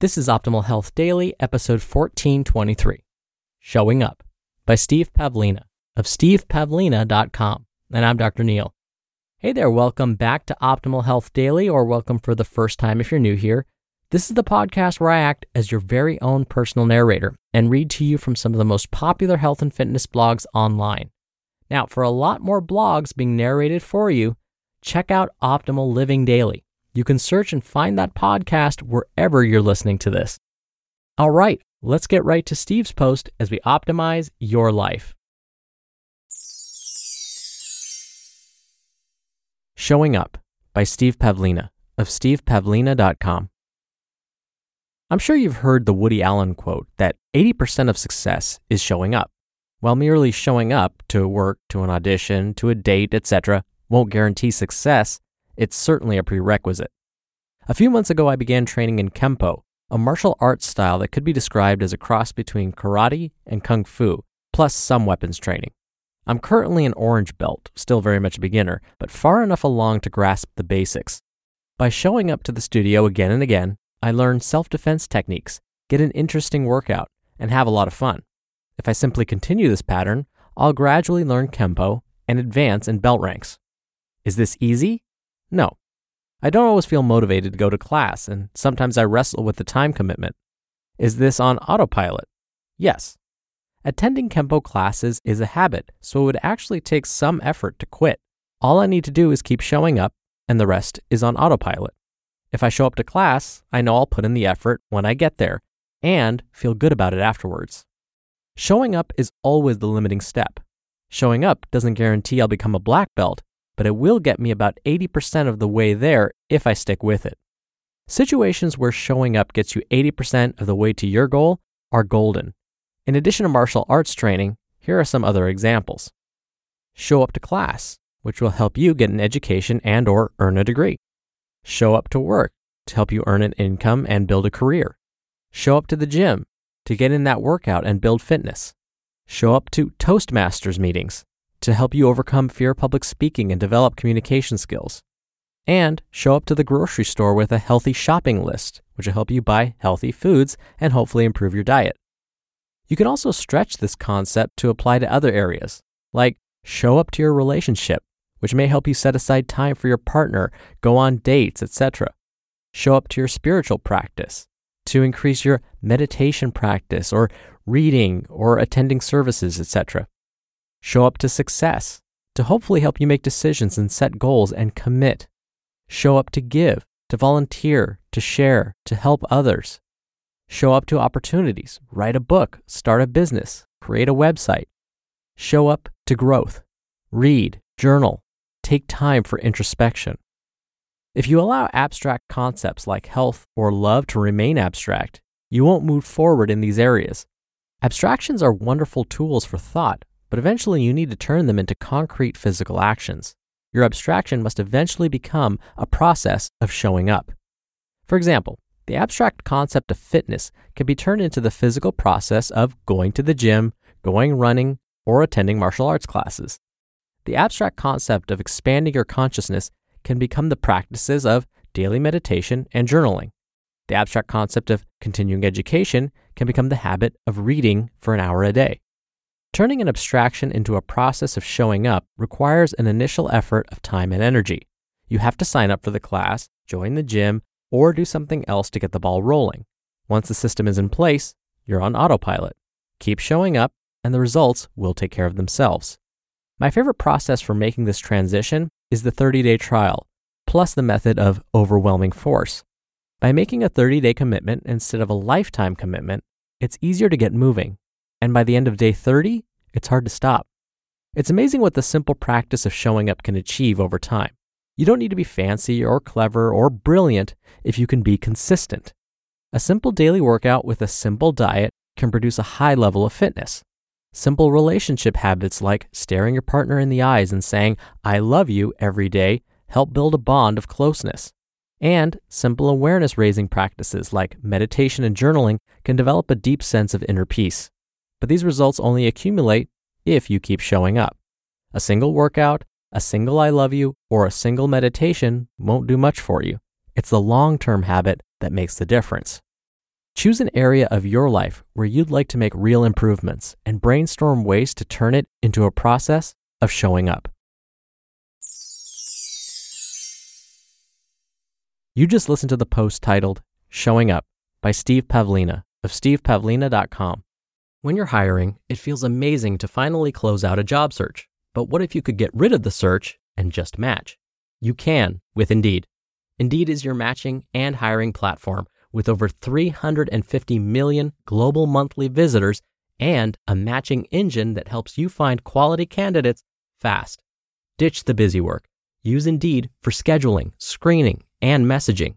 This is Optimal Health Daily, episode 1423 Showing Up by Steve Pavlina of stevepavlina.com. And I'm Dr. Neal. Hey there, welcome back to Optimal Health Daily, or welcome for the first time if you're new here. This is the podcast where I act as your very own personal narrator and read to you from some of the most popular health and fitness blogs online. Now, for a lot more blogs being narrated for you, check out Optimal Living Daily. You can search and find that podcast wherever you're listening to this. All right, let's get right to Steve's post as we optimize your life. Showing Up by Steve Pavlina of stevepavlina.com. I'm sure you've heard the Woody Allen quote that 80% of success is showing up. While merely showing up to work, to an audition, to a date, etc., won't guarantee success, it's certainly a prerequisite. A few months ago, I began training in Kempo, a martial arts style that could be described as a cross between karate and kung fu, plus some weapons training. I'm currently an orange belt, still very much a beginner, but far enough along to grasp the basics. By showing up to the studio again and again, I learn self defense techniques, get an interesting workout, and have a lot of fun. If I simply continue this pattern, I'll gradually learn Kempo and advance in belt ranks. Is this easy? No. I don't always feel motivated to go to class, and sometimes I wrestle with the time commitment. Is this on autopilot? Yes. Attending Kempo classes is a habit, so it would actually take some effort to quit. All I need to do is keep showing up, and the rest is on autopilot. If I show up to class, I know I'll put in the effort when I get there and feel good about it afterwards. Showing up is always the limiting step. Showing up doesn't guarantee I'll become a black belt, but it will get me about 80% of the way there if I stick with it. Situations where showing up gets you 80% of the way to your goal are golden. In addition to martial arts training, here are some other examples. Show up to class, which will help you get an education and or earn a degree. Show up to work to help you earn an income and build a career. Show up to the gym to get in that workout and build fitness. Show up to Toastmasters meetings to help you overcome fear of public speaking and develop communication skills. And show up to the grocery store with a healthy shopping list, which will help you buy healthy foods and hopefully improve your diet. You can also stretch this concept to apply to other areas, like show up to your relationship, which may help you set aside time for your partner, go on dates, etc. Show up to your spiritual practice, to increase your meditation practice or reading or attending services, etc. Show up to success to hopefully help you make decisions and set goals and commit. Show up to give, to volunteer, to share, to help others. Show up to opportunities, write a book, start a business, create a website. Show up to growth, read, journal, take time for introspection. If you allow abstract concepts like health or love to remain abstract, you won't move forward in these areas. Abstractions are wonderful tools for thought, but eventually you need to turn them into concrete physical actions. your abstraction must eventually become a process of showing up. For example, the abstract concept of fitness can be turned into the physical process of going to the gym, going running, or attending martial arts classes. The abstract concept of expanding your consciousness can become the practices of daily meditation and journaling. The abstract concept of continuing education can become the habit of reading for an hour a day. Turning an abstraction into a process of showing up requires an initial effort of time and energy. You have to sign up for the class, join the gym, or do something else to get the ball rolling. Once the system is in place, you're on autopilot. Keep showing up, and the results will take care of themselves. My favorite process for making this transition is the 30 day trial, plus the method of overwhelming force. By making a 30 day commitment instead of a lifetime commitment, it's easier to get moving. And by the end of day 30, it's hard to stop. It's amazing what the simple practice of showing up can achieve over time. You don't need to be fancy or clever or brilliant if you can be consistent. A simple daily workout with a simple diet can produce a high level of fitness. Simple relationship habits like staring your partner in the eyes and saying, I love you every day help build a bond of closeness. And simple awareness raising practices like meditation and journaling can develop a deep sense of inner peace. But these results only accumulate if you keep showing up. A single workout, a single I love you, or a single meditation won't do much for you. It's the long term habit that makes the difference. Choose an area of your life where you'd like to make real improvements and brainstorm ways to turn it into a process of showing up. You just listened to the post titled Showing Up by Steve Pavlina of stevepavlina.com. When you're hiring, it feels amazing to finally close out a job search. But what if you could get rid of the search and just match? You can with Indeed. Indeed is your matching and hiring platform with over 350 million global monthly visitors and a matching engine that helps you find quality candidates fast. Ditch the busy work. Use Indeed for scheduling, screening, and messaging.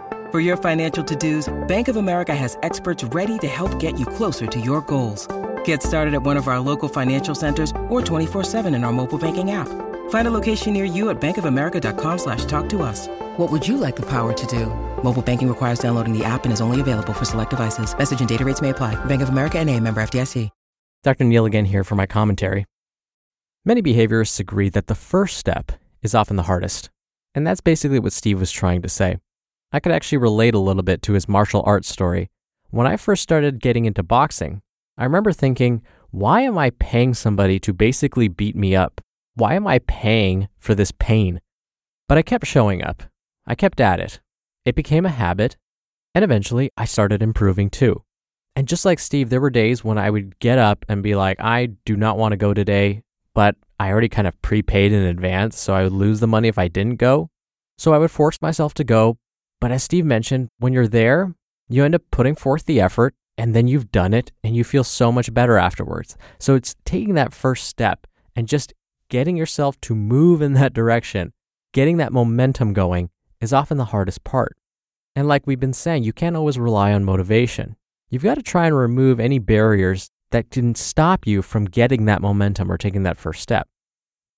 For your financial to-dos, Bank of America has experts ready to help get you closer to your goals. Get started at one of our local financial centers or 24-7 in our mobile banking app. Find a location near you at bankofamerica.com slash talk to us. What would you like the power to do? Mobile banking requires downloading the app and is only available for select devices. Message and data rates may apply. Bank of America and a member FDIC. Dr. Neal again here for my commentary. Many behaviorists agree that the first step is often the hardest. And that's basically what Steve was trying to say. I could actually relate a little bit to his martial arts story. When I first started getting into boxing, I remember thinking, why am I paying somebody to basically beat me up? Why am I paying for this pain? But I kept showing up. I kept at it. It became a habit, and eventually I started improving too. And just like Steve, there were days when I would get up and be like, I do not want to go today, but I already kind of prepaid in advance, so I would lose the money if I didn't go. So I would force myself to go, but as Steve mentioned, when you're there, you end up putting forth the effort and then you've done it and you feel so much better afterwards. So it's taking that first step and just getting yourself to move in that direction, getting that momentum going is often the hardest part. And like we've been saying, you can't always rely on motivation. You've got to try and remove any barriers that can stop you from getting that momentum or taking that first step.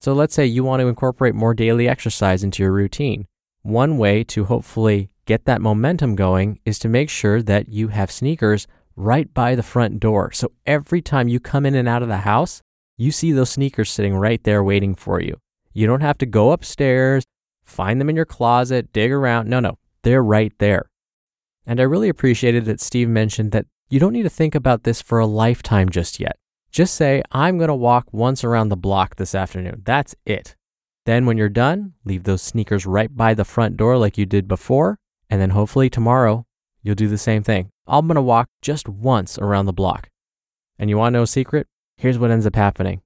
So let's say you want to incorporate more daily exercise into your routine. One way to hopefully get that momentum going is to make sure that you have sneakers right by the front door. So every time you come in and out of the house, you see those sneakers sitting right there waiting for you. You don't have to go upstairs, find them in your closet, dig around. No, no, they're right there. And I really appreciated that Steve mentioned that you don't need to think about this for a lifetime just yet. Just say, I'm going to walk once around the block this afternoon. That's it. Then, when you're done, leave those sneakers right by the front door like you did before. And then hopefully tomorrow, you'll do the same thing. I'm going to walk just once around the block. And you want to know a secret? Here's what ends up happening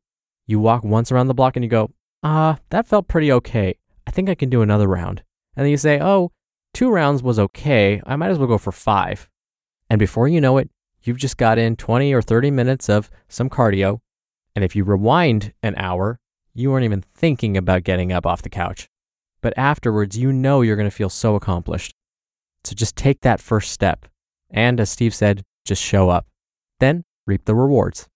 you walk once around the block and you go, ah, uh, that felt pretty okay. I think I can do another round. And then you say, oh, two rounds was okay. I might as well go for five. And before you know it, you've just got in 20 or 30 minutes of some cardio. And if you rewind an hour, you weren't even thinking about getting up off the couch. But afterwards, you know you're going to feel so accomplished. So just take that first step. And as Steve said, just show up. Then reap the rewards.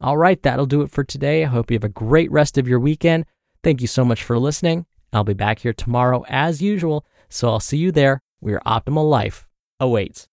All right, that'll do it for today. I hope you have a great rest of your weekend. Thank you so much for listening. I'll be back here tomorrow as usual, so I'll see you there where your optimal life awaits.